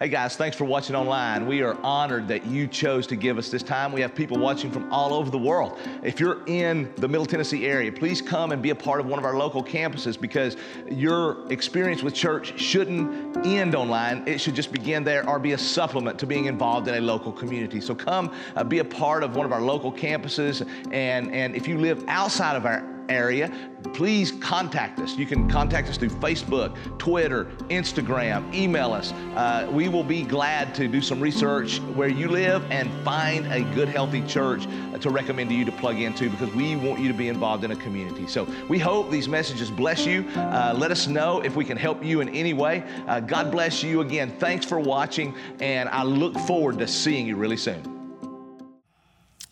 Hey guys, thanks for watching online. We are honored that you chose to give us this time. We have people watching from all over the world. If you're in the Middle Tennessee area, please come and be a part of one of our local campuses because your experience with church shouldn't end online. It should just begin there or be a supplement to being involved in a local community. So come uh, be a part of one of our local campuses. And, and if you live outside of our area, please contact us. You can contact us through Facebook, Twitter, Instagram, email us. Uh, we will be glad to do some research where you live and find a good, healthy church to recommend to you to plug into because we want you to be involved in a community. So we hope these messages bless you. Uh, let us know if we can help you in any way. Uh, God bless you again. Thanks for watching, and I look forward to seeing you really soon.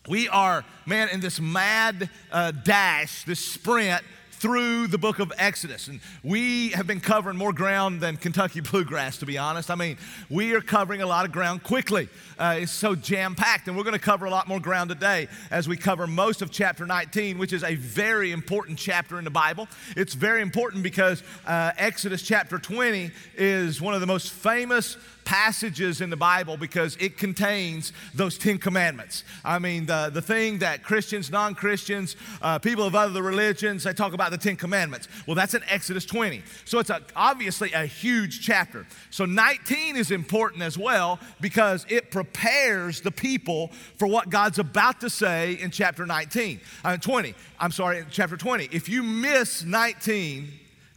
We are, man, in this mad uh, dash, this sprint through the book of Exodus. And we have been covering more ground than Kentucky Bluegrass, to be honest. I mean, we are covering a lot of ground quickly. Uh, it's so jam packed. And we're going to cover a lot more ground today as we cover most of chapter 19, which is a very important chapter in the Bible. It's very important because uh, Exodus chapter 20 is one of the most famous passages in the Bible because it contains those Ten Commandments. I mean, the, the thing that Christians, non Christians, uh, people of other religions, they talk about the Ten Commandments. Well, that's in Exodus 20. So it's a, obviously a huge chapter. So 19 is important as well because it prepares the people for what God's about to say in chapter 19, uh, 20. I'm sorry, in chapter 20. If you miss 19,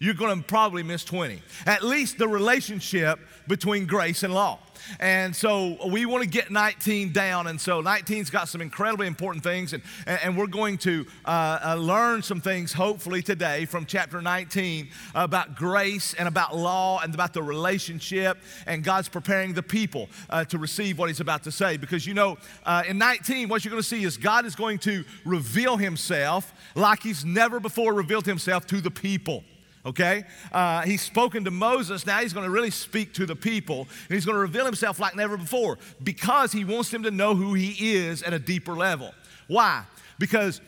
you're going to probably miss 20. At least the relationship between grace and law. And so we want to get 19 down. And so 19's got some incredibly important things. And, and we're going to uh, uh, learn some things, hopefully, today from chapter 19 about grace and about law and about the relationship. And God's preparing the people uh, to receive what He's about to say. Because you know, uh, in 19, what you're going to see is God is going to reveal Himself like He's never before revealed Himself to the people okay? Uh, he's spoken to Moses. Now he's going to really speak to the people. And he's going to reveal himself like never before because he wants them to know who he is at a deeper level. Why? Because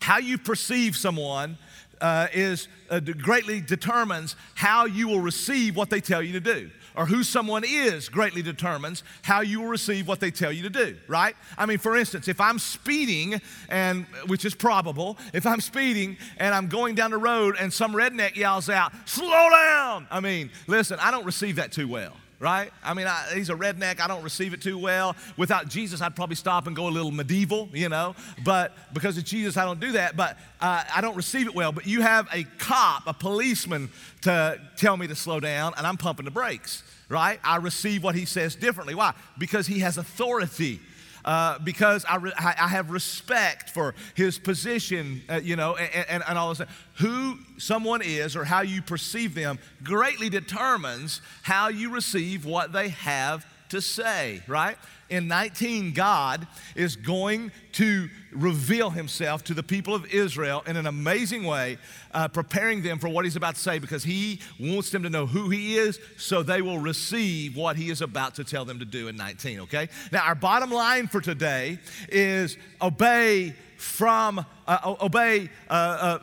how you perceive someone uh, is uh, greatly determines how you will receive what they tell you to do or who someone is greatly determines how you will receive what they tell you to do, right? I mean, for instance, if I'm speeding, and which is probable, if I'm speeding and I'm going down the road and some redneck yells out, slow down, I mean, listen, I don't receive that too well right? I mean, I, he's a redneck. I don't receive it too well. Without Jesus, I'd probably stop and go a little medieval, you know. But because of Jesus, I don't do that. But uh, I don't receive it well. But you have a cop, a policeman, to tell me to slow down, and I'm pumping the brakes, right? I receive what he says differently. Why? Because he has authority uh, because I, re- I have respect for his position, uh, you know, and, and, and all this. Who someone is or how you perceive them greatly determines how you receive what they have to say, right? In 19, God is going to reveal himself to the people of Israel in an amazing way, uh, preparing them for what he's about to say because he wants them to know who he is so they will receive what he is about to tell them to do in 19, okay? Now, our bottom line for today is obey from uh, obey uh, uh,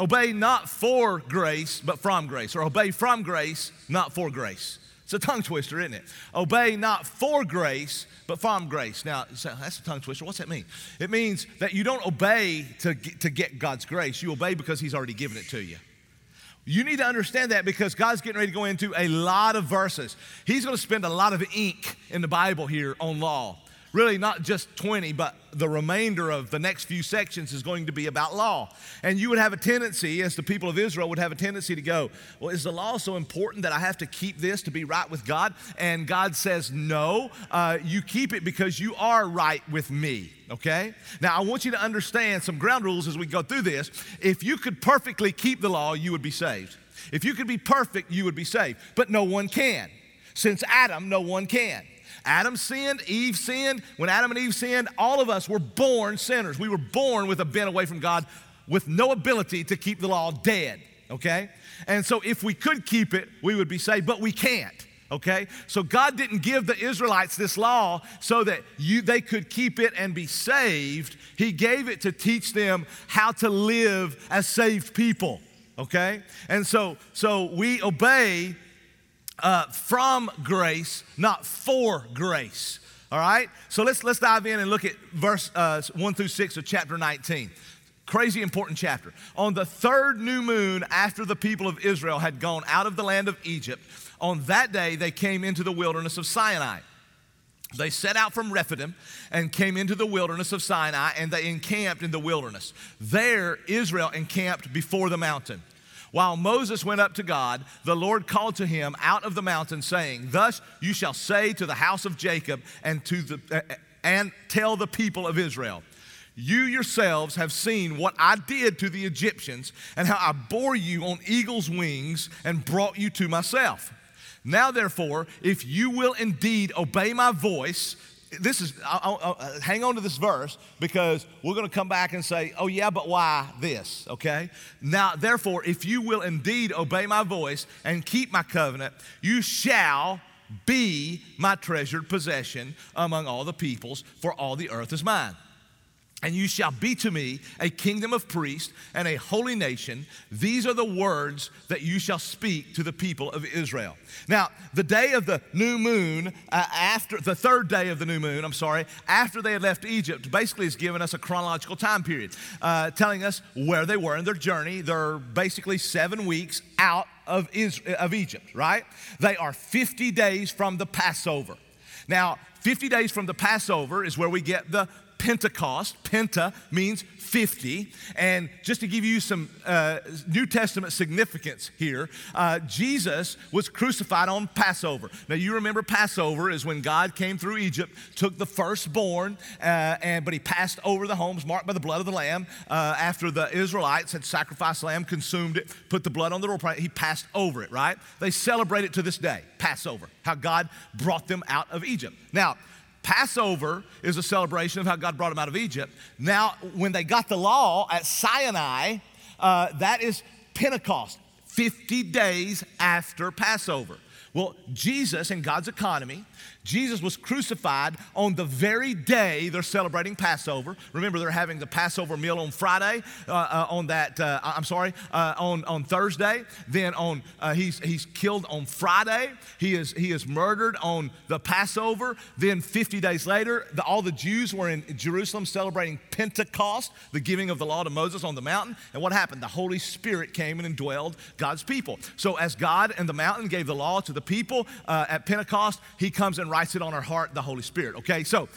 obey not for grace but from grace or obey from grace not for grace it's a tongue twister, isn't it? Obey not for grace, but from grace. Now, that's a tongue twister. What's that mean? It means that you don't obey to get, to get God's grace, you obey because He's already given it to you. You need to understand that because God's getting ready to go into a lot of verses. He's going to spend a lot of ink in the Bible here on law really not just 20, but the remainder of the next few sections is going to be about law. And you would have a tendency, as the people of Israel would have a tendency to go, Well, is the law so important that I have to keep this to be right with God? And God says, No, uh, you keep it because you are right with me. Okay? Now, I want you to understand some ground rules as we go through this. If you could perfectly keep the law, you would be saved. If you could be perfect, you would be saved. But no one can. Since Adam, no one can. Adam sinned, Eve sinned. When Adam and Eve sinned, all of us were born sinners. We were born with a bent away from God with no ability to keep the law dead, okay? And so if we could keep it, we would be saved, but we can't. Okay? So God didn't give the Israelites this law so that you they could keep it and be saved. He gave it to teach them how to live as saved people. Okay? And so so we obey uh, from grace, not for grace. All right? So let's, let's dive in and look at verse uh, 1 through 6 of chapter 19. Crazy important chapter. On the third new moon after the people of Israel had gone out of the land of Egypt, on that day they came into the wilderness of Sinai. They set out from Rephidim and came into the wilderness of Sinai and they encamped in the wilderness. There, Israel encamped before the mountain. While Moses went up to God, the Lord called to him out of the mountain, saying, Thus you shall say to the house of Jacob and to the uh, and tell the people of Israel. You yourselves have seen what I did to the Egyptians and how I bore you on eagle's wings and brought you to myself. Now, therefore, if you will indeed obey my voice, this is, I'll, I'll, hang on to this verse because we're going to come back and say, oh, yeah, but why this? Okay? Now, therefore, if you will indeed obey my voice and keep my covenant, you shall be my treasured possession among all the peoples, for all the earth is mine. And you shall be to me a kingdom of priests and a holy nation. These are the words that you shall speak to the people of Israel. Now, the day of the new moon, uh, after the third day of the new moon, I'm sorry, after they had left Egypt, basically is giving us a chronological time period, uh, telling us where they were in their journey. They're basically seven weeks out of, Israel, of Egypt, right? They are 50 days from the Passover. Now, 50 days from the Passover is where we get the Pentecost. Penta means 50. And just to give you some uh, New Testament significance here, uh, Jesus was crucified on Passover. Now, you remember Passover is when God came through Egypt, took the firstborn, uh, and, but he passed over the homes marked by the blood of the Lamb. Uh, after the Israelites had sacrificed lamb, consumed it, put the blood on the doorpost, he passed over it, right? They celebrate it to this day, Passover, how God brought them out of Egypt. Now, Passover is a celebration of how God brought them out of Egypt. Now, when they got the law at Sinai, uh, that is Pentecost, 50 days after Passover. Well, Jesus in God's economy Jesus was crucified on the very day they're celebrating Passover. Remember, they're having the Passover meal on Friday, uh, uh, on that, uh, I'm sorry, uh, on, on Thursday. Then on, uh, he's, he's killed on Friday. He is, he is murdered on the Passover. Then 50 days later, the, all the Jews were in Jerusalem celebrating Pentecost, the giving of the law to Moses on the mountain. And what happened? The Holy Spirit came and indwelled God's people. So as God and the mountain gave the law to the people uh, at Pentecost, he comes and writes it on our heart, the Holy Spirit, okay? So,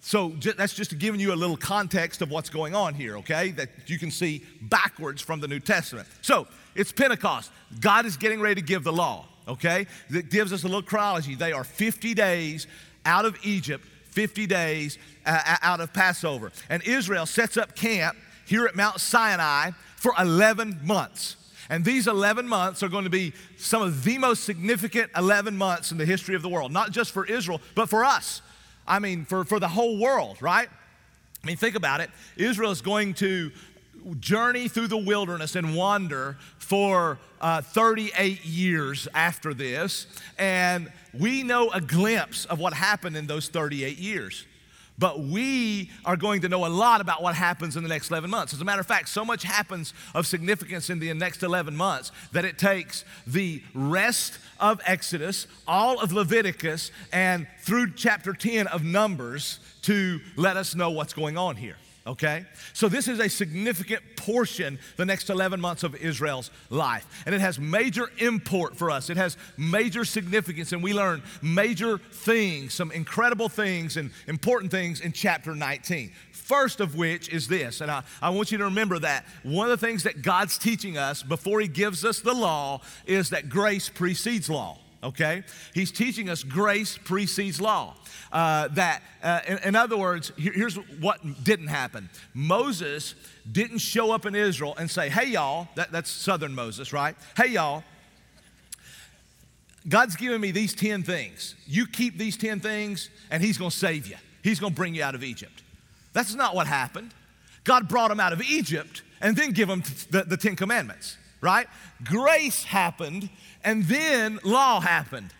so that's just giving you a little context of what's going on here, okay? That you can see backwards from the New Testament. So it's Pentecost. God is getting ready to give the law, okay? That gives us a little chronology. They are 50 days out of Egypt, 50 days uh, out of Passover. And Israel sets up camp here at Mount Sinai for 11 months. And these 11 months are going to be some of the most significant 11 months in the history of the world, not just for Israel, but for us. I mean, for, for the whole world, right? I mean, think about it. Israel is going to journey through the wilderness and wander for uh, 38 years after this. And we know a glimpse of what happened in those 38 years. But we are going to know a lot about what happens in the next 11 months. As a matter of fact, so much happens of significance in the next 11 months that it takes the rest of Exodus, all of Leviticus, and through chapter 10 of Numbers to let us know what's going on here okay? So this is a significant portion, the next 11 months of Israel's life. And it has major import for us. It has major significance, and we learn major things, some incredible things and important things in chapter 19. First of which is this, and I, I want you to remember that one of the things that God's teaching us before He gives us the law is that grace precedes law okay? He's teaching us grace precedes law. Uh, that, uh, in, in, other words, here, here's what didn't happen Moses didn't show up in Israel and say, hey, y'all, that, that's southern Moses, right? Hey, y'all, God's given me these 10 things. You keep these 10 things, and He's gonna save you. He's gonna bring you out of Egypt. That's not what happened. God brought him out of Egypt and then give him the, the Ten Commandments, right? Grace happened and then law happened.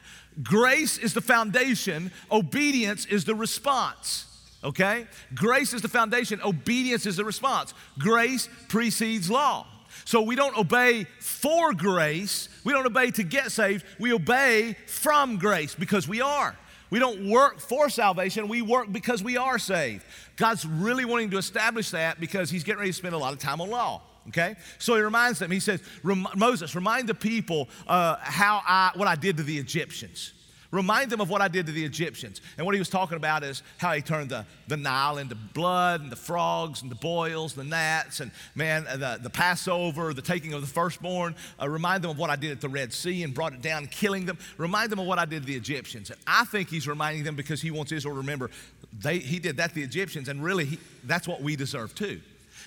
Grace is the foundation, obedience is the response. Okay? Grace is the foundation, obedience is the response. Grace precedes law. So we don't obey for grace, we don't obey to get saved, we obey from grace because we are. We don't work for salvation, we work because we are saved. God's really wanting to establish that because He's getting ready to spend a lot of time on law. Okay, so he reminds them. He says, "Moses, remind the people uh, how I what I did to the Egyptians." Remind them of what I did to the Egyptians. And what he was talking about is how he turned the, the Nile into blood and the frogs and the boils, the gnats, and man, the, the Passover, the taking of the firstborn. Uh, remind them of what I did at the Red Sea and brought it down, killing them. Remind them of what I did to the Egyptians. And I think he's reminding them because he wants Israel to remember they, he did that to the Egyptians, and really he, that's what we deserve too.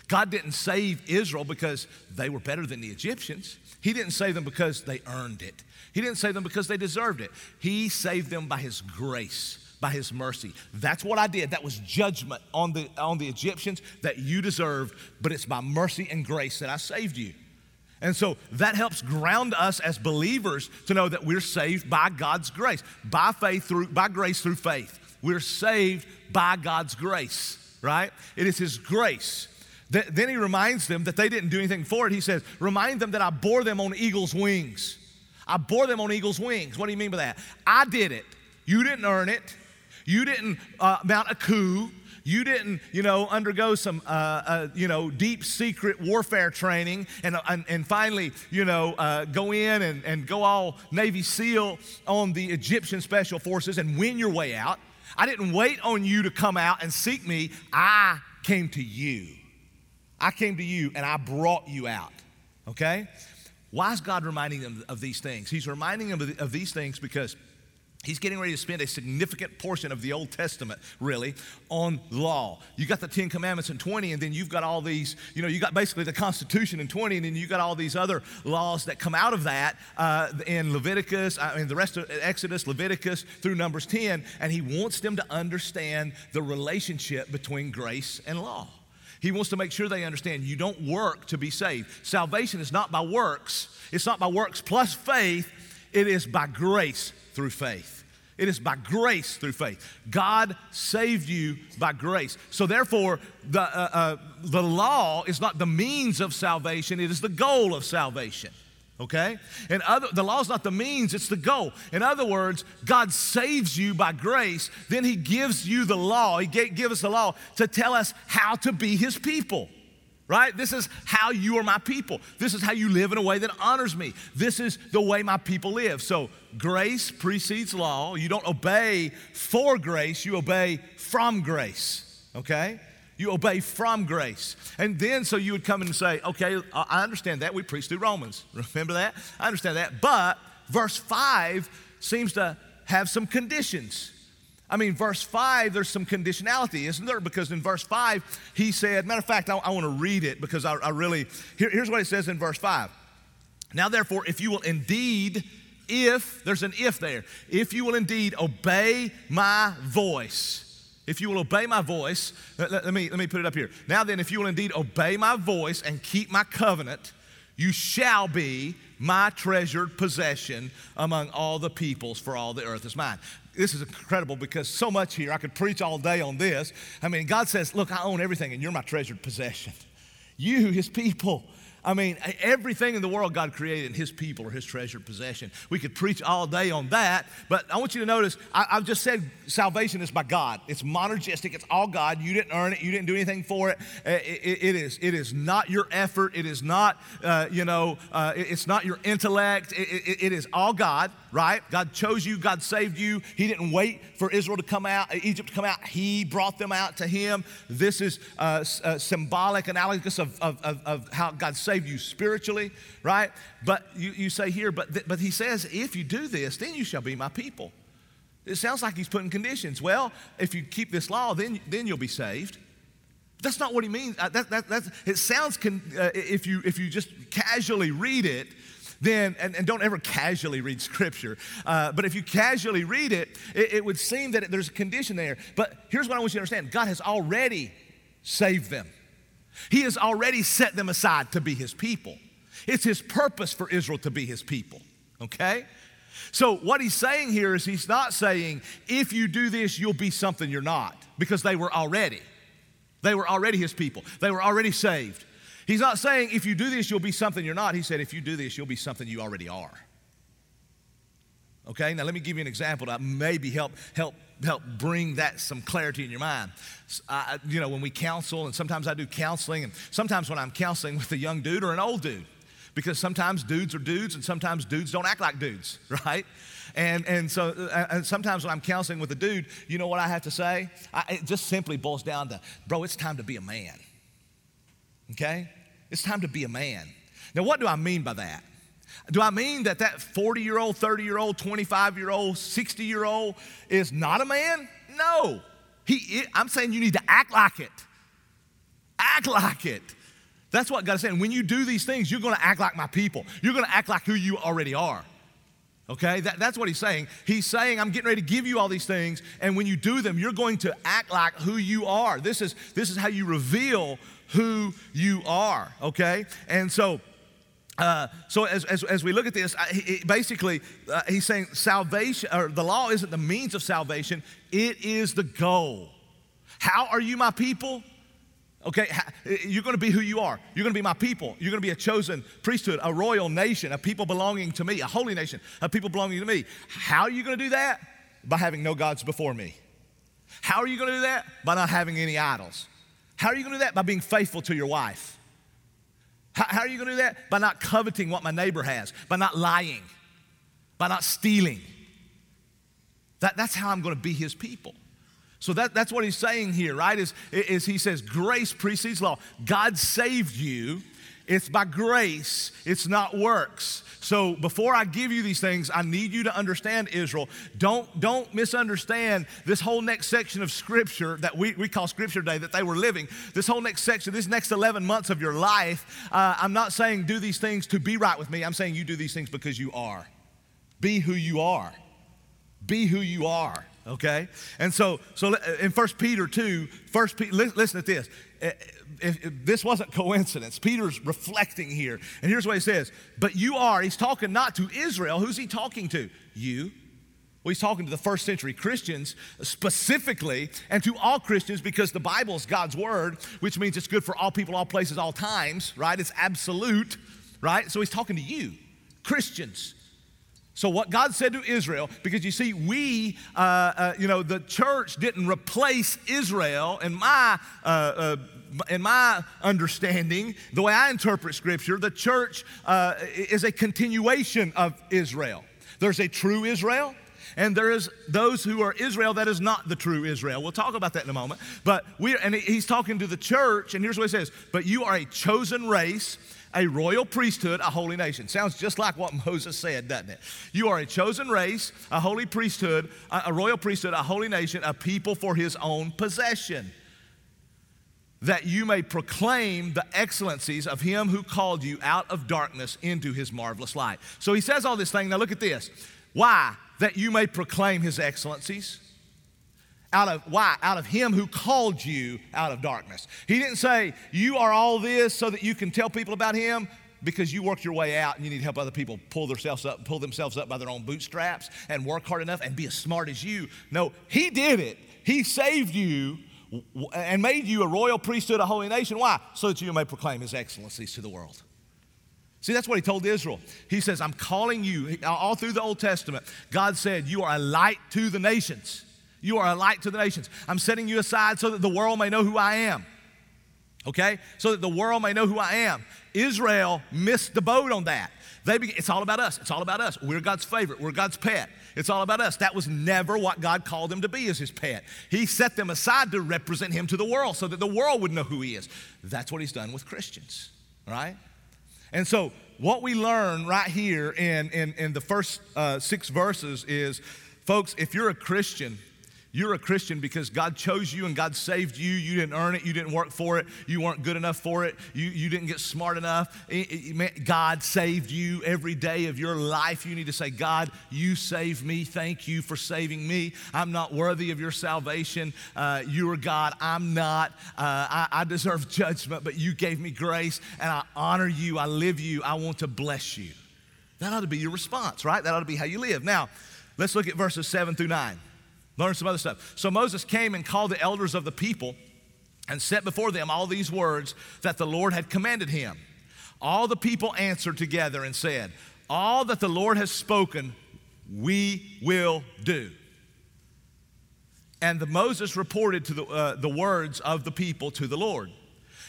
God didn't save Israel because they were better than the Egyptians. He didn't save them because they earned it. He didn't save them because they deserved it. He saved them by His grace, by His mercy. That's what I did. That was judgment on the, on the Egyptians that you deserved, but it's by mercy and grace that I saved you. And so that helps ground us as believers to know that we're saved by God's grace, by faith through by grace through faith. We're saved by God's grace, right? It is His grace. Then he reminds them that they didn't do anything for it. He says, Remind them that I bore them on eagle's wings. I bore them on eagle's wings. What do you mean by that? I did it. You didn't earn it. You didn't uh, mount a coup. You didn't, you know, undergo some, uh, uh, you know, deep secret warfare training and, uh, and, and finally, you know, uh, go in and, and go all Navy SEAL on the Egyptian special forces and win your way out. I didn't wait on you to come out and seek me. I came to you. I came to you and I brought you out. Okay? Why is God reminding them of these things? He's reminding them of these things because He's getting ready to spend a significant portion of the Old Testament, really, on law. You got the Ten Commandments in 20, and then you've got all these, you know, you got basically the Constitution in 20, and then you got all these other laws that come out of that uh, in Leviticus, I mean, the rest of Exodus, Leviticus, through Numbers 10, and he wants them to understand the relationship between grace and law. He wants to make sure they understand you don't work to be saved. Salvation is not by works, it's not by works plus faith, it is by grace through faith. It is by grace through faith. God saved you by grace. So, therefore, the, uh, uh, the law is not the means of salvation, it is the goal of salvation okay? And other, the law is not the means, it's the goal. In other words, God saves you by grace, then He gives you the law. He gave, give us the law to tell us how to be His people. Right? This is how you are my people. This is how you live in a way that honors me. This is the way my people live. So, grace precedes law. You don't obey for grace, you obey from grace. Okay? You obey from grace. And then so you would come and say, okay, I understand that. We preach through Romans. Remember that? I understand that. But verse 5 seems to have some conditions. I mean, verse 5, there's some conditionality, isn't there? Because in verse 5, he said, matter of fact, I, I want to read it because I, I really, here, here's what it says in verse 5. Now, therefore, if you will indeed, if, there's an if there, if you will indeed obey my voice, if you will obey my voice, let, let, me, let me put it up here. Now then, if you will indeed obey my voice and keep my covenant, you shall be my treasured possession among all the peoples, for all the earth is mine. This is incredible because so much here, I could preach all day on this. I mean, God says, Look, I own everything, and you're my treasured possession. You, his people, I mean, everything in the world God created and His people are His treasured possession. We could preach all day on that, but I want you to notice I, have just said salvation is by God. It's monergistic, it's all God. You didn't earn it, you didn't do anything for it. it, it, it is, it is not your effort, it is not, uh, you know, uh, it, it's not your intellect. it is all God, right? God chose you, God saved you. He didn't wait for Israel to come out, Egypt to come out. He brought them out to Him. This is uh, uh symbolic, analogous of, of, of, of how God saved save you spiritually, right? But you, you say here, but, th- but he says, if you do this, then you shall be my people. It sounds like he's putting conditions. Well, if you keep this law, then, then you'll be saved. That's not what he means. Uh, that, that, it sounds, con- uh, if, you, if you just casually read it, then, and, and don't ever casually read scripture, uh, but if you casually read it, it, it would seem that it, there's a condition there. But here's what I want you to understand God has already saved them. He has already set them aside to be his people. It's his purpose for Israel to be his people, okay? So, what he's saying here is he's not saying, if you do this, you'll be something you're not, because they were already. They were already his people, they were already saved. He's not saying if you do this, you'll be something you're not. He said if you do this, you'll be something you already are. Okay, now let me give you an example that maybe help help help bring that some clarity in your mind. I, you know, when we counsel, and sometimes I do counseling, and sometimes when I'm counseling with a young dude or an old dude, because sometimes dudes are dudes, and sometimes dudes don't act like dudes, right? And, and so uh, and sometimes when I'm counseling with a dude, you know what I have to say? I, it just simply boils down to, bro, it's time to be a man. Okay? It's time to be a man. Now, what do I mean by that? Do I mean that that 40 year old, 30 year old, 25 year old, 60 year old is not a man? No. He, I'm saying you need to act like it. Act like it. That's what God is saying. When you do these things, you're going to act like my people. You're going to act like who you already are. Okay? That, that's what he's saying. He's saying, I'm getting ready to give you all these things, and when you do them, you're going to act like who you are. This is, this is how you reveal who you are. Okay? And so, uh, so as, as, as, we look at this, he, basically uh, he's saying salvation, or the law isn't the means of salvation, it is the goal. How are you my people? Okay, you're gonna be who you are. You're gonna be my people. You're gonna be a chosen priesthood, a royal nation, a people belonging to me, a holy nation, a people belonging to me. How are you gonna do that? By having no gods before me. How are you gonna do that? By not having any idols. How are you gonna do that? By being faithful to your wife. How, how are you gonna do that? By not coveting what my neighbor has, by not lying, by not stealing. That, that's how I'm gonna be his people. So that, that's what he's saying here, right? Is, is he says grace precedes law. God saved you. It's by grace, it's not works. So before I give you these things, I need you to understand, Israel. Don't, don't misunderstand this whole next section of scripture that we, we call scripture day that they were living. This whole next section, this next 11 months of your life, uh, I'm not saying do these things to be right with me. I'm saying you do these things because you are. Be who you are. Be who you are okay? And so, so uh, in 1 Peter 2, First Peter, listen to this. Uh, if, if this wasn't coincidence. Peter's reflecting here. And here's what he says But you are, he's talking not to Israel. Who's he talking to? You. Well, he's talking to the first century Christians specifically, and to all Christians because the Bible is God's word, which means it's good for all people, all places, all times, right? It's absolute, right? So he's talking to you, Christians. So, what God said to Israel, because you see, we, uh, uh, you know, the church didn't replace Israel. In my, uh, uh in my understanding, the way I interpret Scripture, the church uh, is a continuation of Israel. There's a true Israel, and there is those who are Israel that is not the true Israel. We'll talk about that in a moment. But we, and he's talking to the church, and here's what he says: "But you are a chosen race." A royal priesthood, a holy nation. Sounds just like what Moses said, doesn't it? You are a chosen race, a holy priesthood, a, royal priesthood, a holy nation, a people for his own possession. That you may proclaim the excellencies of him who called you out of darkness into his marvelous light. So he says all this thing. Now look at this. Why? That you may proclaim his excellencies out of why? Out of him who called you out of darkness. He didn't say, You are all this so that you can tell people about him because you worked your way out and you need to help other people pull themselves up, pull themselves up by their own bootstraps and work hard enough and be as smart as you. No, he did it. He saved you and made you a royal priesthood, a holy nation. Why? So that you may proclaim his excellencies to the world. See, that's what he told Israel. He says, I'm calling you, all through the Old Testament, God said, You are a light to the nations. You are a light to the nations. I'm setting you aside so that the world may know who I am. Okay? So that the world may know who I am. Israel missed the boat on that. They be, it's all about us. It's all about us. We're God's favorite. We're God's pet. It's all about us. That was never what God called them to be as his pet. He set them aside to represent him to the world so that the world would know who he is. That's what he's done with Christians, right? And so, what we learn right here in, in, in the first uh, six verses is folks, if you're a Christian, you're a Christian because God chose you and God saved you. You didn't earn it. You didn't work for it. You weren't good enough for it. You, you didn't get smart enough. God saved you every day of your life. You need to say, God, you saved me. Thank you for saving me. I'm not worthy of your salvation. Uh, you are God. I'm not. Uh, I, I deserve judgment, but you gave me grace and I honor you. I live you. I want to bless you. That ought to be your response, right? That ought to be how you live. Now, let's look at verses seven through nine. Learn some other stuff. So Moses came and called the elders of the people and set before them all these words that the Lord had commanded him. All the people answered together and said, All that the Lord has spoken, we will do. And the Moses reported to the, uh, the words of the people to the Lord.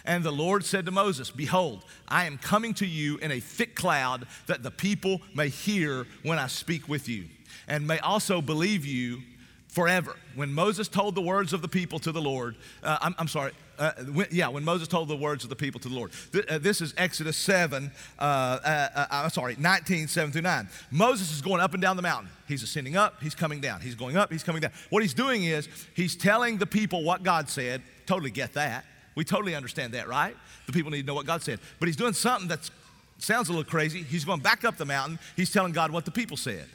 And the Lord said to Moses, Behold, I am coming to you in a thick cloud that the people may hear when I speak with you, and may also believe you forever. When Moses told the words of the people to the Lord, uh, I'm, I'm, sorry, uh, when, yeah, when Moses told the words of the people to the Lord. Th- uh, this is Exodus 7, uh, uh, uh, I'm sorry, 19, 7 through 9. Moses is going up and down the mountain. He's ascending up, he's coming down. He's going up, he's coming down. What he's doing is he's telling the people what God said. Totally get that. We totally understand that, right? The people need to know what God said. But he's doing something that sounds a little crazy. He's going back up the mountain. He's telling God what the people said.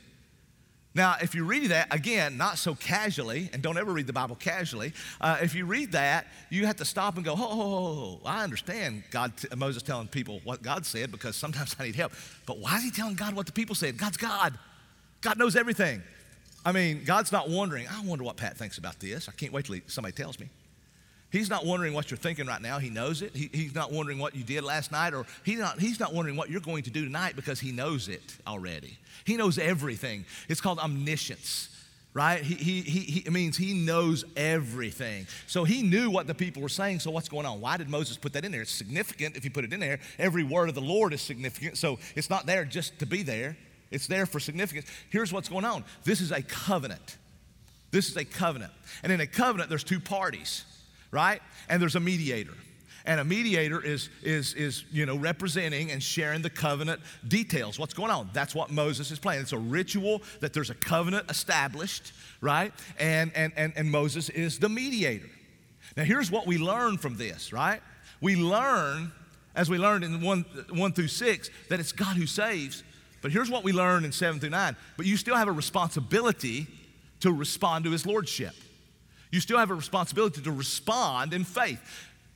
Now, if you read that, again, not so casually, and don't ever read the Bible casually, uh, if you read that, you have to stop and go, oh, I understand God, t- Moses telling people what God said because sometimes I need help. But why is he telling God what the people said? God's God. God knows everything. I mean, God's not wondering, I wonder what Pat thinks about this. I can't wait till he, somebody tells me. He's not wondering what you're thinking right now. He knows it. He, he's not wondering what you did last night, or he's not, he's not wondering what you're going to do tonight because he knows it already. He knows everything. It's called omniscience right? He, he, he, he, means he knows everything. So he knew what the people were saying. So what's going on? Why did Moses put that in there? It's significant if you put it in there. Every word of the Lord is significant. So it's not there just to be there, it's there for significance. Here's what's going on this is a covenant. This is a covenant. And in a covenant, there's two parties right? And there's a mediator. And a mediator is, is, is, you know, representing and sharing the covenant details. What's going on? That's what Moses is playing. It's a ritual that there's a covenant established, right? And, and, and, and Moses is the mediator. Now, here's what we learn from this, right? We learn, as we learned in 1, 1 through 6, that it's God who saves. But here's what we learn in 7 through 9. But you still have a responsibility to respond to his lordship you still have a responsibility to respond in faith.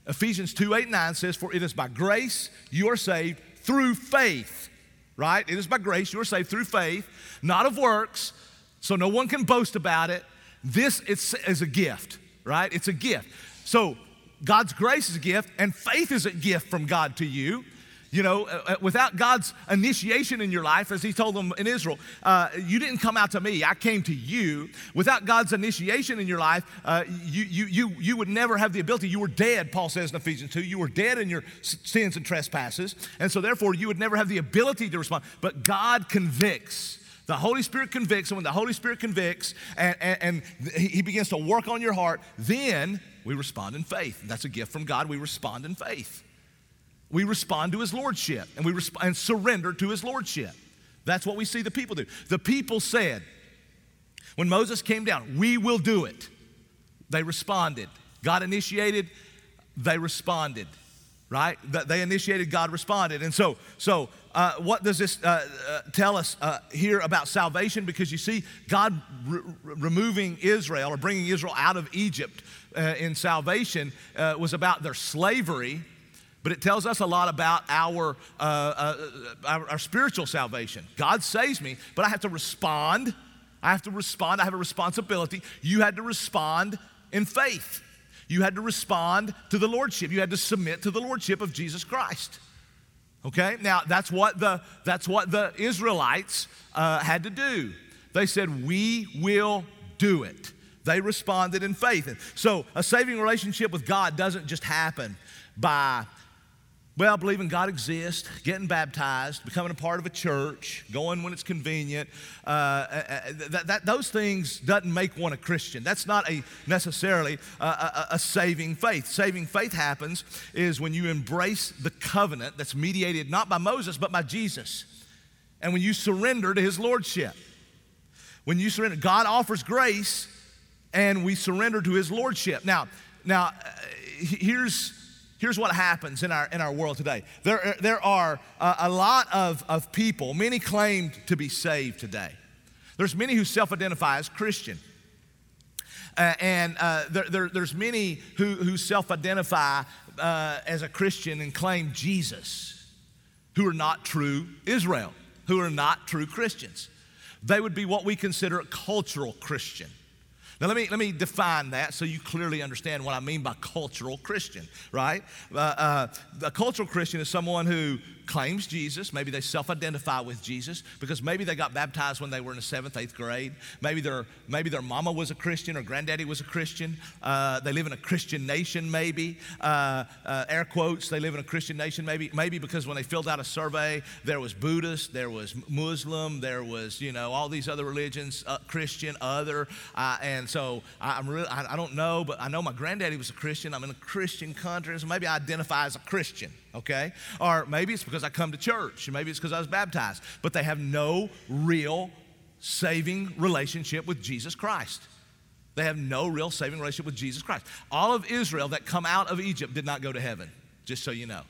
Ephesians 2 8 9 says, For it is by grace you are saved through faith, right? It is by grace you are saved through faith, not of works, so no one can boast about it. This is a gift, right? It's a gift. So God's grace is a gift, and faith is a gift from God to you. You know, uh, uh, without God's initiation in your life, as He told them in Israel, uh, you didn't come out to me, I came to you. Without God's initiation in your life, uh, you, you, you, you would never have the ability. You were dead, Paul says in Ephesians 2. You were dead in your sins and trespasses. And so, therefore, you would never have the ability to respond. But God convicts. The Holy Spirit convicts, and when the Holy Spirit convicts and, and, and, He begins to work on your heart, then we respond in faith. That's a gift from God. We respond in faith we respond to his lordship and we resp- and surrender to his lordship. That's what we see the people do. The people said, when Moses came down, we will do it. They responded. God initiated, they responded. Right? They initiated, God responded. And so, so uh, what does this uh, uh, tell us uh, here about salvation? Because you see, God re- removing Israel or bringing Israel out of Egypt uh, in salvation uh, was about their slavery but it tells us a lot about our, uh, uh, our, our, spiritual salvation. God saves me, but I have to respond. I have to respond. I have a responsibility. You had to respond in faith. You had to respond to the Lordship. You had to submit to the Lordship of Jesus Christ. Okay? Now, that's what the, that's what the Israelites uh, had to do. They said, We will do it. They responded in faith. And so, a saving relationship with God doesn't just happen by well, believing God exists, getting baptized, becoming a part of a church, going when it's convenient, uh, uh, uh that, that, those things doesn't make one a Christian. That's not a necessarily a, a, a saving faith. Saving faith happens is when you embrace the covenant that's mediated not by Moses but by Jesus, and when you surrender to His lordship. When you surrender, God offers grace, and we surrender to His lordship. Now, now uh, here's here's what happens in our, in our world today there, there are a, a lot of, of people, many claim to be saved today. There's many who self identify as Christian. Uh, and uh, there, there, there's many who, who self identify uh, as a Christian and claim Jesus, who are not true Israel, who are not true Christians. They would be what we consider a cultural Christian. Now, let me, let me define that so you clearly understand what I mean by cultural Christian, right? Uh, uh, a cultural Christian is someone who claims Jesus. Maybe they self identify with Jesus because maybe they got baptized when they were in the seventh, eighth grade. Maybe their, maybe their mama was a Christian or granddaddy was a Christian. Uh, they live in a Christian nation, maybe. Uh, uh, air quotes, they live in a Christian nation, maybe. Maybe because when they filled out a survey, there was Buddhist, there was Muslim, there was, you know, all these other religions, uh, Christian, other. And so I, am really, I, I don't know, but I know my granddaddy was a Christian. I'm in a Christian country, so maybe I identify as a Christian okay? Or maybe it's because I come to church, maybe it's because I was baptized, but they have no real saving relationship with Jesus Christ. They have no real saving relationship with Jesus Christ. All of Israel that come out of Egypt did not go to heaven, just so you know.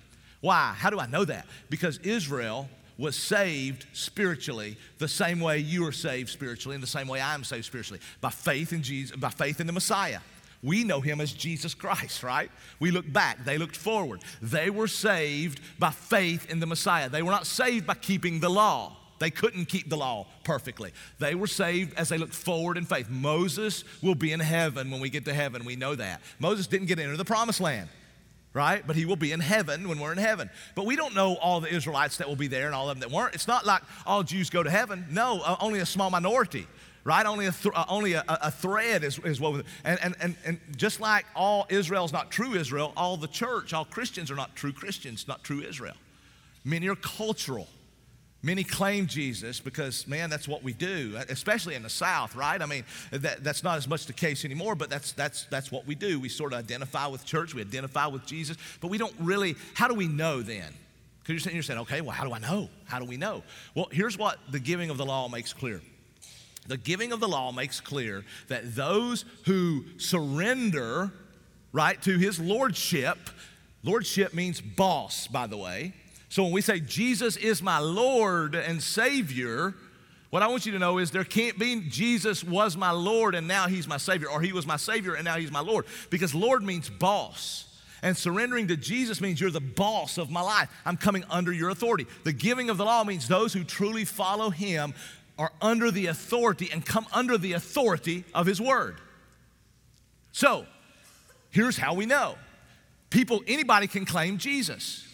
Why? How do I know that? Because Israel was saved spiritually the same way you are saved spiritually and the same way I am saved spiritually by faith in Jesus, by faith in the Messiah. We know him as Jesus Christ, right? We look back, they looked forward. They were saved by faith in the Messiah. They were not saved by keeping the law. They couldn't keep the law perfectly. They were saved as they looked forward in faith. Moses will be in heaven when we get to heaven. We know that. Moses didn't get into the promised land, right? But he will be in heaven when we're in heaven. But we don't know all the Israelites that will be there and all of them that weren't. It's not like all Jews go to heaven. No, uh, only a small minority right? Only a, th- uh, only a, a, thread is, is woven. And, and, and, and just like all Israel is not true Israel, all the church, all Christians are not true Christians, not true Israel. Many are cultural. Many claim Jesus because, man, that's what we do, especially in the South, right? I mean, that, that's not as much the case anymore, but that's, that's, that's what we do. We sort of identify with church, we identify with Jesus, but we don't really, how do we know then? Because you're saying, okay, well, how do I know? How do we know? Well, here's what the giving of the law makes clear the giving of the law makes clear that those who surrender, right, to his lordship, lordship means boss, by the way. So when we say Jesus is my Lord and Savior, what I want you to know is there can't be Jesus was my Lord and now he's my Savior, or he was my Savior and now he's my Lord, because Lord means boss. And surrendering to Jesus means you're the boss of my life. I'm coming under your authority. The giving of the law means those who truly follow him are under the authority and come under the authority of His Word. So, here's how we know people, anybody can claim Jesus.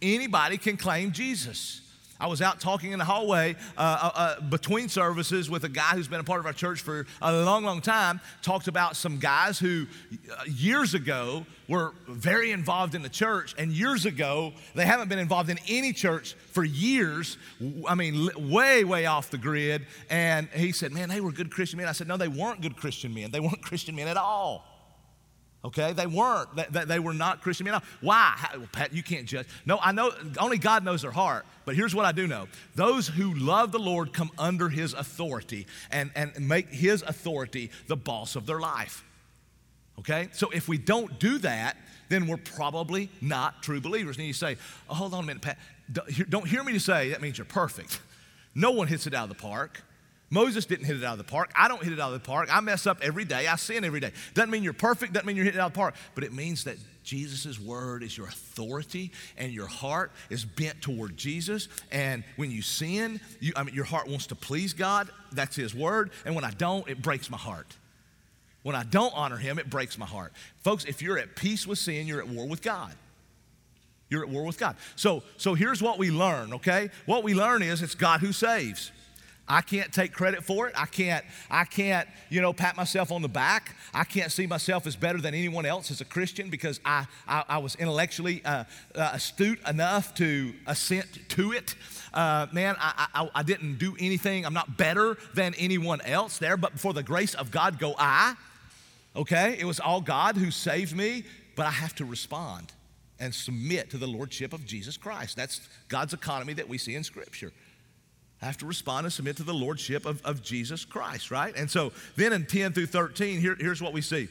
Anybody can claim Jesus. I was out talking in the hallway uh, uh, uh, between services with a guy who's been a part of our church for a long, long time. Talked about some guys who uh, years ago were very involved in the church, and years ago they haven't been involved in any church for years. I mean, way, way off the grid. And he said, Man, they were good Christian men. I said, No, they weren't good Christian men. They weren't Christian men at all. Okay, they weren't. They, they, were not Christian men. Why? How, Pat, you can't judge. No, I know. Only God knows their heart. But here's what I do know: those who love the Lord come under His authority and and make His authority the boss of their life. Okay, so if we don't do that, then we're probably not true believers. And you say, oh, "Hold on a minute, Pat. Don't hear me to say that means you're perfect. No one hits it out of the park." Moses didn't hit it out of the park. I don't hit it out of the park. I mess up every day. I sin every day. Doesn't mean you're perfect, doesn't mean you're hitting it out of the park, but it means that Jesus' word is your authority and your heart is bent toward Jesus. And when you sin, you, I mean, your heart wants to please God. That's His word. And when I don't, it breaks my heart. When I don't honor Him, it breaks my heart. Folks, if you're at peace with sin, you're at war with God. You're at war with God. So, so here's what we learn, okay? What we learn is it's God who saves. I can't take credit for it. I can't, I can't, you know, pat myself on the back. I can't see myself as better than anyone else as a Christian because I, I, I was intellectually uh, uh, astute enough to assent to it. Uh, man, I, I, I didn't do anything. I'm not better than anyone else there, but for the grace of God go I. Okay? It was all God who saved me, but I have to respond and submit to the Lordship of Jesus Christ. That's God's economy that we see in Scripture have to respond and submit to the lordship of, of Jesus Christ, right? And so then in 10 through 13, here, here's what we see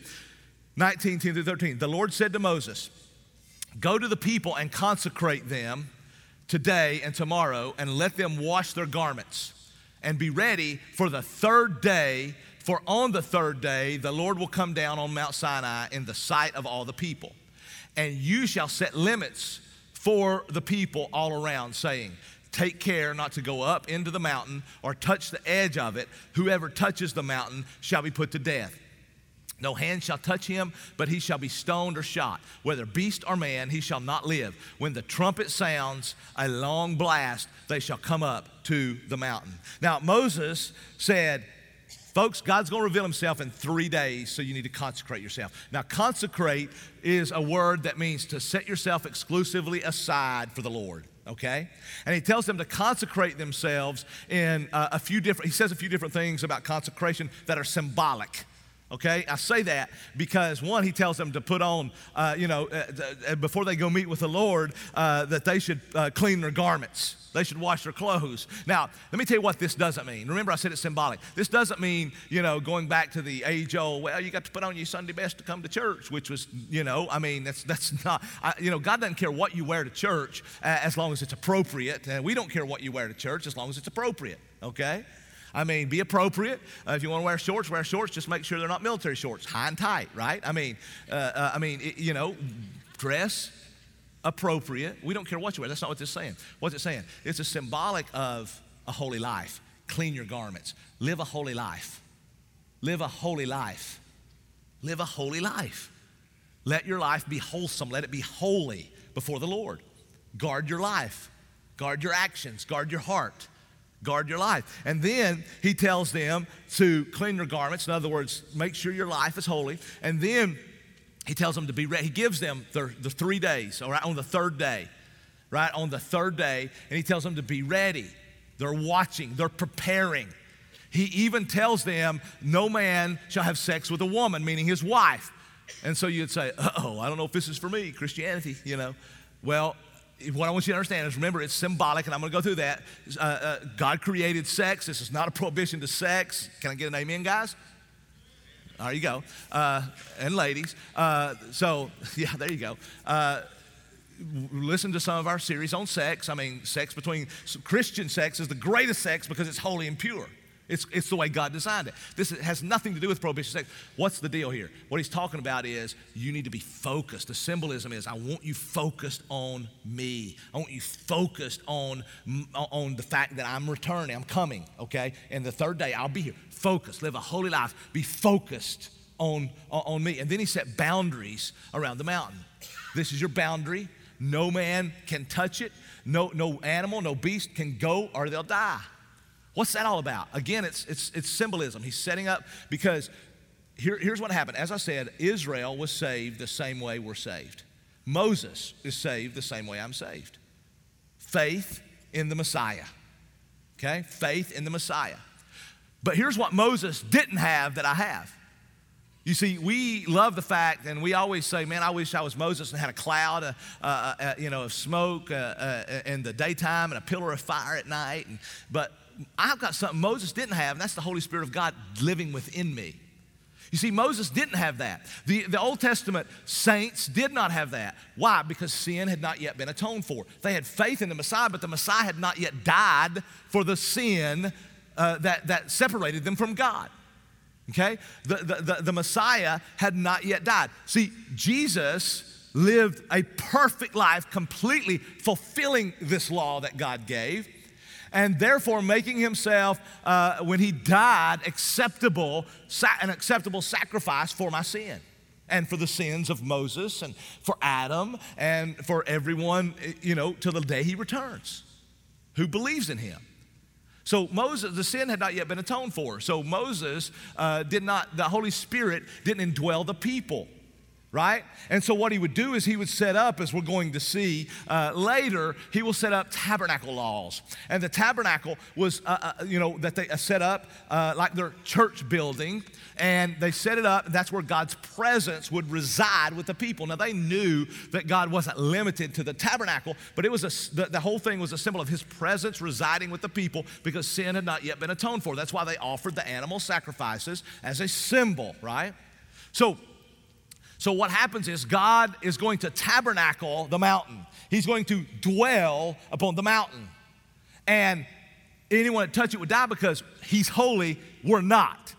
19, 10 through 13. The Lord said to Moses, Go to the people and consecrate them today and tomorrow, and let them wash their garments and be ready for the third day. For on the third day, the Lord will come down on Mount Sinai in the sight of all the people. And you shall set limits for the people all around, saying, Take care not to go up into the mountain or touch the edge of it. Whoever touches the mountain shall be put to death. No hand shall touch him, but he shall be stoned or shot. Whether beast or man, he shall not live. When the trumpet sounds a long blast, they shall come up to the mountain. Now, Moses said, Folks, God's going to reveal himself in three days, so you need to consecrate yourself. Now, consecrate is a word that means to set yourself exclusively aside for the Lord okay? And he tells them to consecrate themselves in uh, a few different, he says a few different things about consecration that are symbolic. Okay, I say that because one, he tells them to put on, uh, you know, uh, before they go meet with the Lord, uh, that they should uh, clean their garments. They should wash their clothes. Now, let me tell you what this doesn't mean. Remember, I said it's symbolic. This doesn't mean, you know, going back to the age old, well, you got to put on your Sunday best to come to church, which was, you know, I mean, that's, that's not, I, you know, God doesn't care what you wear to church uh, as long as it's appropriate. And we don't care what you wear to church as long as it's appropriate, okay? I mean, be appropriate. Uh, if you want to wear shorts, wear shorts. Just make sure they're not military shorts, high and tight, right? I mean, uh, uh, I mean, it, you know, dress appropriate. We don't care what you wear. That's not what this is saying. What's it saying? It's a symbolic of a holy life. Clean your garments. Live a holy life. Live a holy life. Live a holy life. Let your life be wholesome. Let it be holy before the Lord. Guard your life. Guard your actions. Guard your heart. Guard your life. And then he tells them to clean your garments. In other words, make sure your life is holy. And then he tells them to be ready. He gives them the, the three days, all right, on the third day, right? On the third day. And he tells them to be ready. They're watching, they're preparing. He even tells them, No man shall have sex with a woman, meaning his wife. And so you'd say, uh Oh, I don't know if this is for me, Christianity, you know. Well, what I want you to understand is remember, it's symbolic, and I'm going to go through that. Uh, uh, God created sex. This is not a prohibition to sex. Can I get an amen, guys? There you go. Uh, and ladies. Uh, so, yeah, there you go. Uh, listen to some of our series on sex. I mean, sex between Christian sex is the greatest sex because it's holy and pure. It's, it's the way God designed it. This has nothing to do with prohibition sex. What's the deal here? What he's talking about is you need to be focused. The symbolism is I want you focused on me. I want you focused on, on the fact that I'm returning, I'm coming, okay? And the third day I'll be here. Focus, live a holy life, be focused on, on me. And then he set boundaries around the mountain. This is your boundary. No man can touch it. No, no animal, no beast can go or they'll die. What's that all about? Again, it's, it's, it's symbolism. He's setting up because here, here's what happened. As I said, Israel was saved the same way we're saved. Moses is saved the same way I'm saved. Faith in the Messiah. Okay? Faith in the Messiah. But here's what Moses didn't have that I have. You see, we love the fact, and we always say, "Man, I wish I was Moses and had a cloud, uh, uh, uh, you know, of smoke uh, uh, in the daytime and a pillar of fire at night." And, but I've got something Moses didn't have, and that's the Holy Spirit of God living within me. You see, Moses didn't have that. The, the Old Testament saints did not have that. Why? Because sin had not yet been atoned for. They had faith in the Messiah, but the Messiah had not yet died for the sin uh, that, that separated them from God. Okay? The, the, the, the Messiah had not yet died. See, Jesus lived a perfect life, completely fulfilling this law that God gave and therefore making himself, uh, when he died, acceptable, an acceptable sacrifice for my sin and for the sins of Moses and for Adam and for everyone, you know, till the day he returns who believes in him. So Moses, the sin had not yet been atoned for. So Moses uh, did not, the Holy Spirit didn't indwell the people right? And so, what he would do is he would set up, as we're going to see uh, later, he will set up tabernacle laws. And the tabernacle was, uh, uh, you know, that they uh, set up uh, like their church building, and they set it up. That's where God's presence would reside with the people. Now, they knew that God wasn't limited to the tabernacle, but it was a, the, the whole thing was a symbol of his presence residing with the people because sin had not yet been atoned for. That's why they offered the animal sacrifices as a symbol, right? So, so, what happens is God is going to tabernacle the mountain, He's going to dwell upon the mountain. And anyone that touch it would die because He's holy, we're not.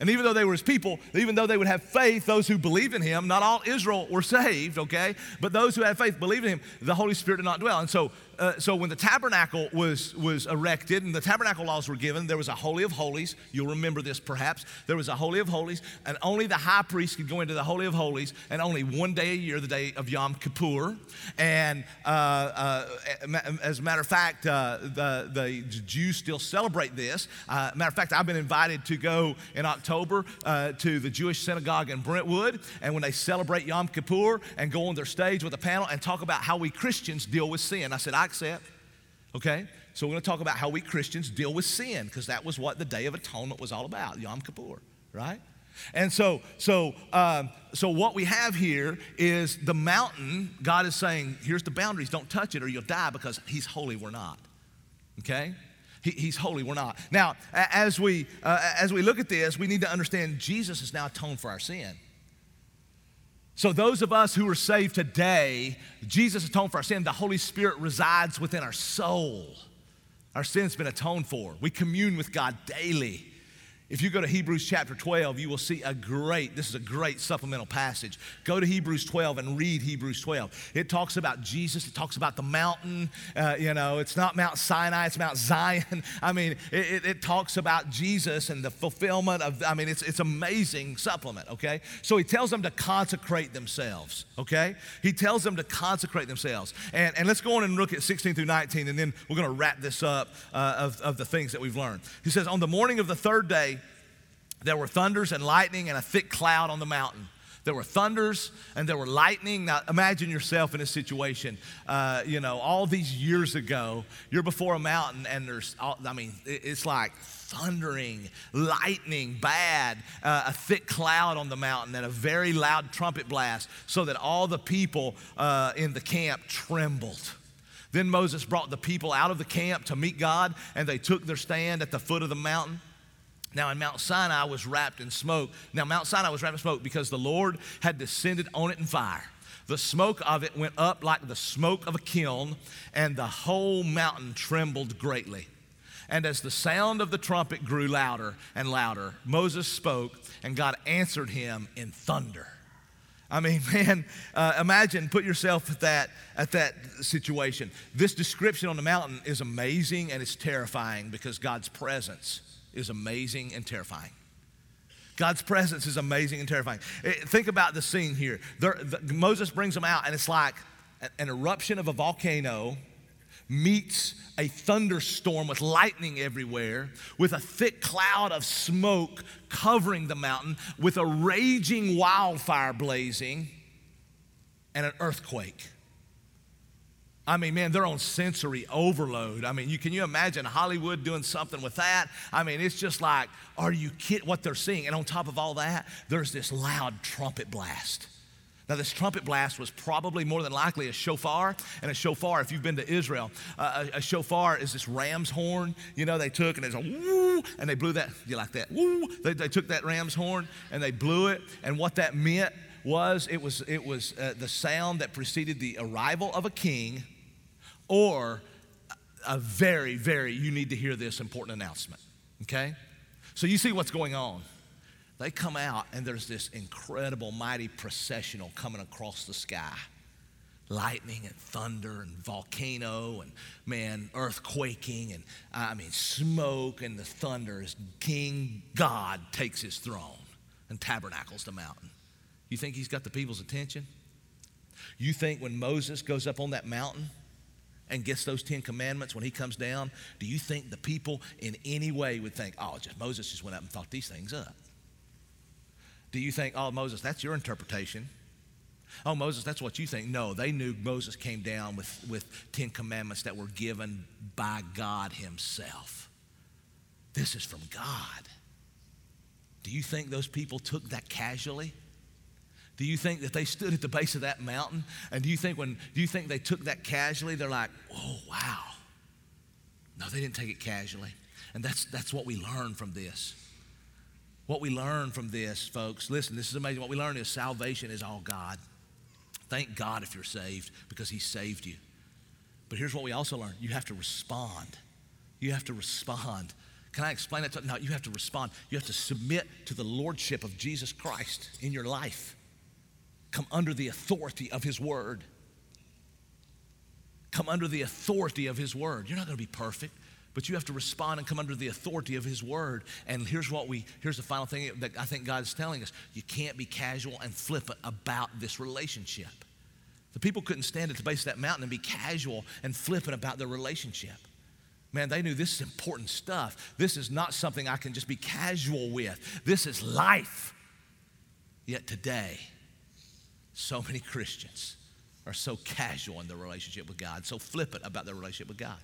And even though they were his people, even though they would have faith, those who believe in him, not all Israel were saved, okay? But those who had faith, believed in him, the Holy Spirit did not dwell. And so uh, so when the tabernacle was, was erected and the tabernacle laws were given, there was a Holy of Holies. You'll remember this perhaps. There was a Holy of Holies, and only the high priest could go into the Holy of Holies, and only one day a year, the day of Yom Kippur. And uh, uh, as a matter of fact, uh, the, the Jews still celebrate this. Uh, matter of fact, I've been invited to go in October to the Jewish synagogue in Brentwood, and when they celebrate Yom Kippur and go on their stage with a panel and talk about how we Christians deal with sin, I said, I accept. Okay? So we're going to talk about how we Christians deal with sin because that was what the Day of Atonement was all about, Yom Kippur, right? And so, so, um, so what we have here is the mountain. God is saying, "Here's the boundaries. Don't touch it, or you'll die." Because He's holy, we're not. Okay, he, He's holy, we're not. Now, as we uh, as we look at this, we need to understand Jesus has now atoned for our sin. So, those of us who are saved today, Jesus atoned for our sin. The Holy Spirit resides within our soul. Our sin's been atoned for. We commune with God daily. If you go to Hebrews chapter 12, you will see a great, this is a great supplemental passage. Go to Hebrews 12 and read Hebrews 12. It talks about Jesus, it talks about the mountain. Uh, you know, it's not Mount Sinai, it's Mount Zion. I mean, it, it, it talks about Jesus and the fulfillment of, I mean, it's, it's amazing supplement, okay? So he tells them to consecrate themselves, okay? He tells them to consecrate themselves. And, and let's go on and look at 16 through 19, and then we're going to wrap this up uh, of, of the things that we've learned. He says, On the morning of the third day, there were thunders and lightning and a thick cloud on the mountain. There were thunders and there were lightning. Now, imagine yourself in a situation, uh, you know, all these years ago, you're before a mountain and there's, all, I mean, it's like thundering, lightning, bad, uh, a thick cloud on the mountain, and a very loud trumpet blast, so that all the people uh, in the camp trembled. Then Moses brought the people out of the camp to meet God, and they took their stand at the foot of the mountain. Now, in Mount Sinai was wrapped in smoke. Now, Mount Sinai was wrapped in smoke because the Lord had descended on it in fire. The smoke of it went up like the smoke of a kiln, and the whole mountain trembled greatly. And as the sound of the trumpet grew louder and louder, Moses spoke, and God answered him in thunder. I mean, man, uh, imagine, put yourself at that, at that situation. This description on the mountain is amazing and it's terrifying because God's presence is amazing and terrifying. God's presence is amazing and terrifying. Eh, think about the scene here. There, the, Moses brings them out, and it's like an eruption of a volcano meets a thunderstorm with lightning everywhere, with a thick cloud of smoke covering the mountain, with a raging wildfire blazing, and an earthquake. I mean, man, they're on sensory overload. I mean, you can you imagine Hollywood doing something with that? I mean, it's just like, are you kidding what they're seeing? And on top of all that, there's this loud trumpet blast. Now, this trumpet blast was probably more than likely a shofar. And a shofar, if you've been to Israel, uh, a, a, shofar is this ram's horn, you know, they took and there's a woo, and they blew that, you like that, woo. They, they took that ram's horn and they blew it. And what that meant was it was, it was uh, the sound that preceded the arrival of a king or a very, very, you need to hear this important announcement, okay? So you see what's going on. They come out, and there's this incredible, mighty processional coming across the sky lightning and thunder and volcano and man earthquaking and i mean smoke and the thunder as king god takes his throne and tabernacles the mountain you think he's got the people's attention you think when moses goes up on that mountain and gets those Ten Commandments when he comes down, do you think the people in any way would think, oh, just Moses just went up and thought these things up? Do you think, oh, Moses, that's your interpretation? Oh, Moses, that's what you think. No, they knew Moses came down with, with Ten Commandments that were given by God Himself. This is from God. Do you think those people took that casually? Do you think that they stood at the base of that mountain? And do you think when do you think they took that casually? They're like, oh wow. No, they didn't take it casually. And that's that's what we learn from this. What we learn from this, folks, listen, this is amazing. What we learn is salvation is all God. Thank God if you're saved because He saved you. But here's what we also learn you have to respond. You have to respond. Can I explain that? To, no, you have to respond. You have to submit to the lordship of Jesus Christ in your life. Come under the authority of his word. Come under the authority of his word. You're not going to be perfect, but you have to respond and come under the authority of his word. And here's what we here's the final thing that I think God is telling us. You can't be casual and flippant about this relationship. The people couldn't stand at the base of that mountain and be casual and flippant about their relationship. Man, they knew this is important stuff. This is not something I can just be casual with. This is life. Yet today, so many Christians are so casual in their relationship with God, so flippant about their relationship with God.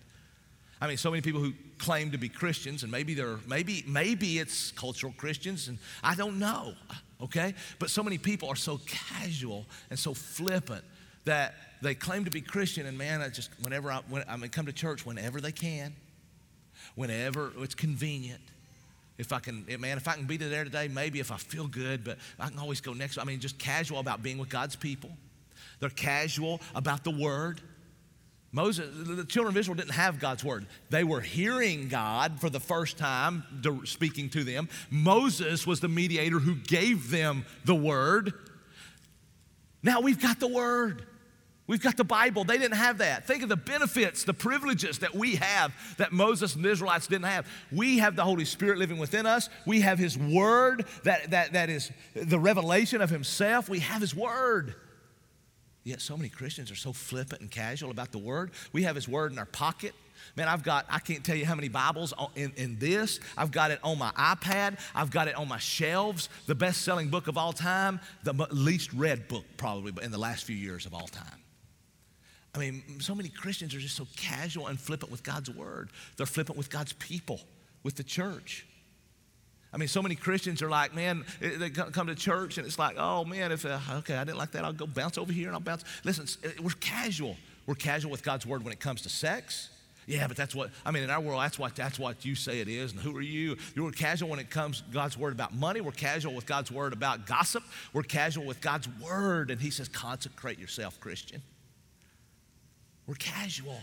I mean, so many people who claim to be Christians, and maybe they're maybe maybe it's cultural Christians, and I don't know, okay? But so many people are so casual and so flippant that they claim to be Christian, and man, I just whenever I, when, I mean, come to church whenever they can, whenever it's convenient. If I can, eh, man, if I can be there today, maybe if I feel good, but I can always go next. I mean, just casual about being with God's people. They're casual about the word. Moses, the children of Israel didn't have God's word. They were hearing God for the first time speaking to them. Moses was the mediator who gave them the word. Now we've got the word. We've got the Bible. They didn't have that. Think of the benefits, the privileges that we have that Moses and the Israelites didn't have. We have the Holy Spirit living within us. We have His Word, that, that, that is the revelation of Himself. We have His Word. Yet so many Christians are so flippant and casual about the Word. We have His Word in our pocket. Man, I've got, I can't tell you how many Bibles in, in this. I've got it on my iPad. I've got it on my shelves. The best selling book of all time, the least read book probably in the last few years of all time. I mean, so many Christians are just so casual and flippant with God's word. They're flippant with God's people, with the church. I mean, so many Christians are like, man, they come to church and it's like, oh man, if uh, okay, I didn't like that, I'll go bounce over here and I'll bounce. Listen, we're casual. We're casual with God's word when it comes to sex. Yeah, but that's what I mean. In our world, that's what that's what you say it is. And who are you? You're casual when it comes God's word about money. We're casual with God's word about gossip. We're casual with God's word, and He says, consecrate yourself, Christian. We're casual.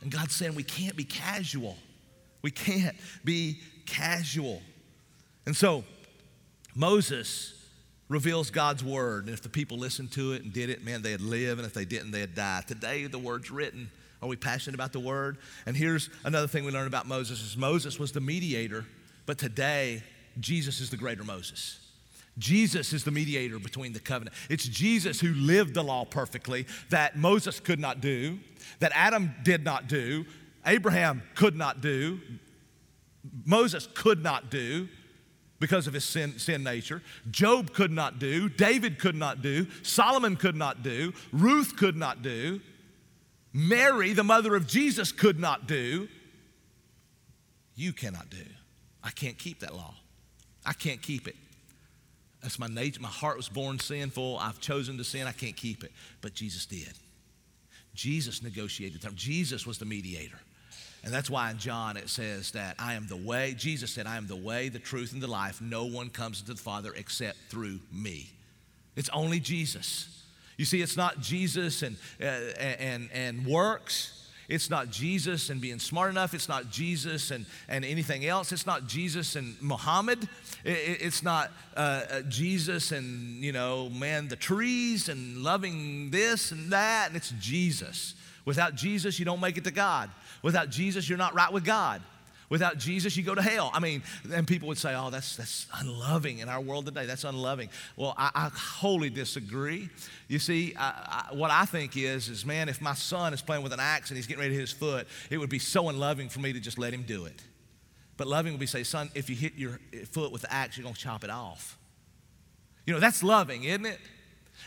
And God's saying we can't be casual. We can't be casual. And so Moses reveals God's word. And if the people listened to it and did it, man, they'd live. And if they didn't, they'd die. Today, the word's written. Are we passionate about the word? And here's another thing we learn about Moses is Moses was the mediator, but today, Jesus is the greater Moses. Jesus is the mediator between the covenant. It's Jesus who lived the law perfectly that Moses could not do, that Adam did not do, Abraham could not do, Moses could not do because of his sin, sin nature. Job could not do, David could not do, Solomon could not do, Ruth could not do, Mary, the mother of Jesus, could not do. You cannot do. I can't keep that law. I can't keep it. That's my nature. My heart was born sinful. I've chosen to sin. I can't keep it. But Jesus did. Jesus negotiated the. Jesus was the mediator. And that's why in John it says that I am the way. Jesus said, I am the way, the truth, and the life. No one comes to the Father except through me. It's only Jesus. You see, it's not Jesus and, uh, and, and works. It's not Jesus and being smart enough. It's not Jesus and, and anything else. It's not Jesus and Muhammad. It, it's not uh, uh, Jesus and, you know, man, the trees and loving this and that. And it's Jesus. Without Jesus, you don't make it to God. Without Jesus, you're not right with God. Without Jesus, you go to hell. I mean, and people would say, oh, that's, that's unloving in our world today. That's unloving. Well, I, I wholly disagree. You see, I, I, what I think is, is man, if my son is playing with an axe and he's getting ready to hit his foot, it would be so unloving for me to just let him do it. But loving would be say, son, if you hit your foot with the axe, you're going to chop it off. You know, that's loving, isn't it?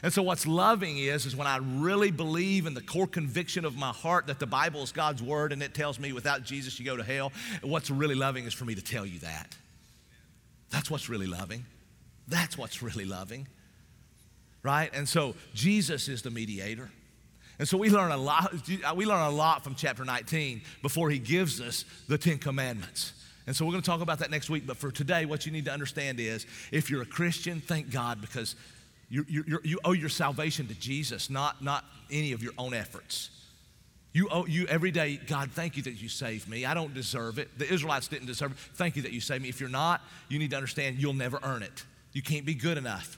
And so, what's loving is, is when I really believe in the core conviction of my heart that the Bible is God's word and it tells me without Jesus you go to hell. What's really loving is for me to tell you that. That's what's really loving. That's what's really loving. Right? And so, Jesus is the mediator. And so we learn a lot, we learn a lot from chapter 19 before he gives us the Ten Commandments. And so we're going to talk about that next week. But for today, what you need to understand is if you're a Christian, thank God because you, you, you owe your salvation to Jesus, not, not any of your own efforts. You owe you every day, God, thank you that you saved me. I don't deserve it. The Israelites didn't deserve it. Thank you that you saved me. If you're not, you need to understand you'll never earn it. You can't be good enough.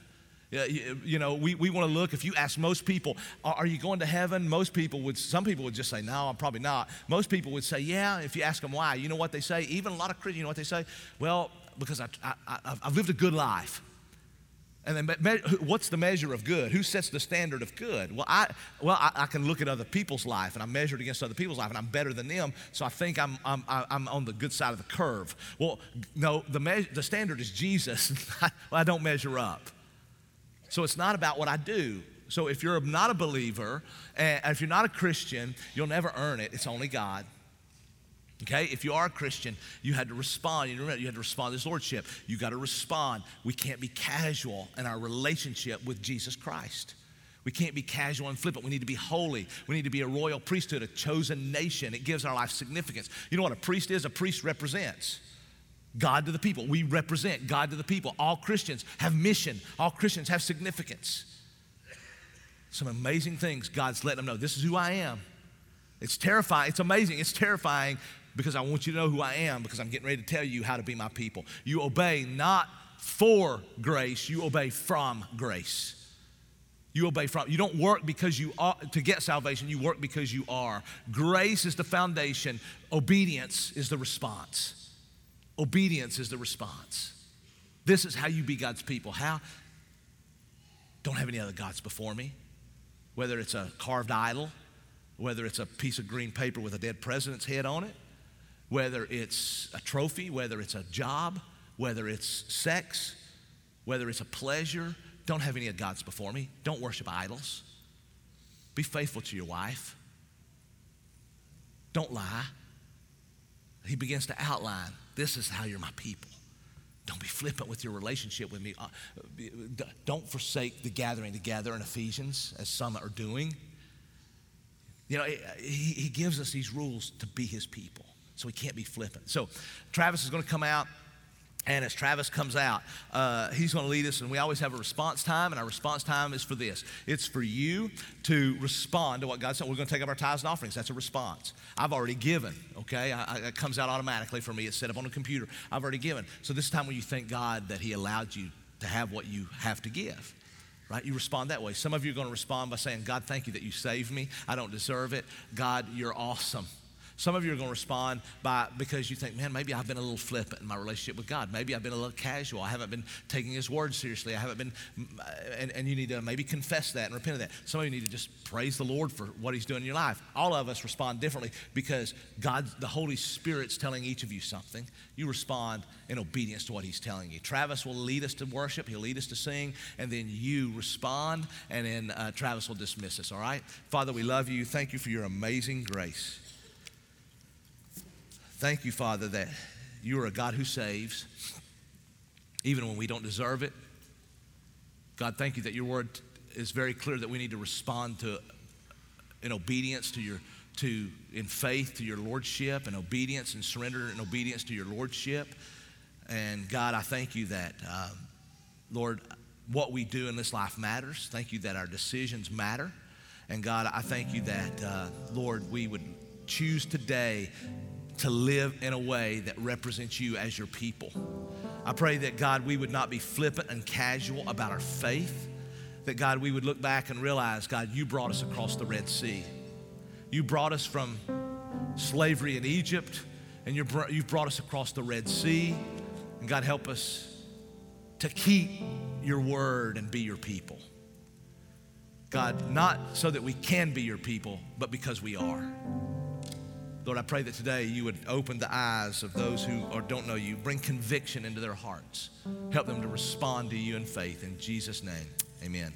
You, know, we, we want to look, if you ask most people, are, you going to heaven? Most people would, some people would just say, no, I'm probably not. Most people would say, yeah, if you ask them why. You know what they say? Even a lot of Christians, you know what they say? Well, because I, I, I've lived a good life. And then, what's the measure of good? Who sets the standard of good? Well, I, well, I, I, can look at other people's life, and I'm measured against other people's life, and I'm better than them, so I think I'm, I'm, I'm on the good side of the curve. Well, no, the, me, the standard is Jesus. well, I don't measure up. So it's not about what I do. So if you're not a believer, and if you're not a Christian, you'll never earn it. It's only God. Okay, if you are a Christian, you had to respond. You remember, you had to respond to His Lordship. You got to respond. We can't be casual in our relationship with Jesus Christ. We can't be casual and flippant. We need to be holy. We need to be a royal priesthood, a chosen nation. It gives our life significance. You know what a priest is? A priest represents God to the people. We represent God to the people. All Christians have mission, all Christians have significance. Some amazing things God's letting them know. This is who I am. It's terrifying. It's amazing. It's terrifying because I want you to know who I am because I'm getting ready to tell you how to be my people. You obey not for grace, you obey from grace. You obey from. You don't work because you are to get salvation, you work because you are. Grace is the foundation, obedience is the response. Obedience is the response. This is how you be God's people. How? Don't have any other gods before me. Whether it's a carved idol, whether it's a piece of green paper with a dead president's head on it, whether it's a trophy, whether it's a job, whether it's sex, whether it's a pleasure. Don't have any of gods before me. Don't worship idols. Be faithful to your wife. Don't lie. He begins to outline this is how you're my people. Don't be flippant with your relationship with me. Uh, don't forsake the gathering together in Ephesians, as some are doing. You know, he, he gives us these rules to be his people. So we can't be flippant. So Travis is going to come out. And as Travis comes out, uh, he's going to lead us, and we always have a response time, and our response time is for this it's for you to respond to what God said. We're going to take up our tithes and offerings. That's a response. I've already given, okay? I, I, it comes out automatically for me. It's set up on the computer. I've already given. So this is time when you thank God that He allowed you to have what you have to give right? You respond that way. Some of you are going to respond by saying, God, thank you that you saved me. I don't deserve it. God, you're awesome. Some of you are going to respond by because you think, man, maybe I've been a little flippant in my relationship with God. Maybe I've been a little casual. I haven't been taking His word seriously. I haven't been, and, and you need to maybe confess that and repent of that. Some of you need to just praise the Lord for what He's doing in your life. All of us respond differently because God, the Holy Spirit's telling each of you something. You respond in obedience to what He's telling you. Travis will lead us to worship. He'll lead us to sing, and then you respond, and then uh, Travis will dismiss us. All right, Father, we love you. Thank you for your amazing grace. Thank you, Father, that you are a God who saves, even when we don't deserve it. God, thank you that your word is very clear that we need to respond to in obedience to your to in faith to your lordship and obedience and surrender and obedience to your lordship. And God, I thank you that, um, Lord, what we do in this life matters. Thank you that our decisions matter. And God, I thank you that, uh, Lord, we would choose today to live in a way that represents you as your people. I pray that God, we would not be flippant and casual about our faith, that God, we would look back and realize, God, you brought us across the Red Sea. You brought us from slavery in Egypt, and you've brought us across the Red Sea. And God, help us to keep your word and be your people. God, not so that we can be your people, but because we are. Lord, I pray that today you would open the eyes of those who or don't know you, bring conviction into their hearts, help them to respond to you in faith. In Jesus' name, amen.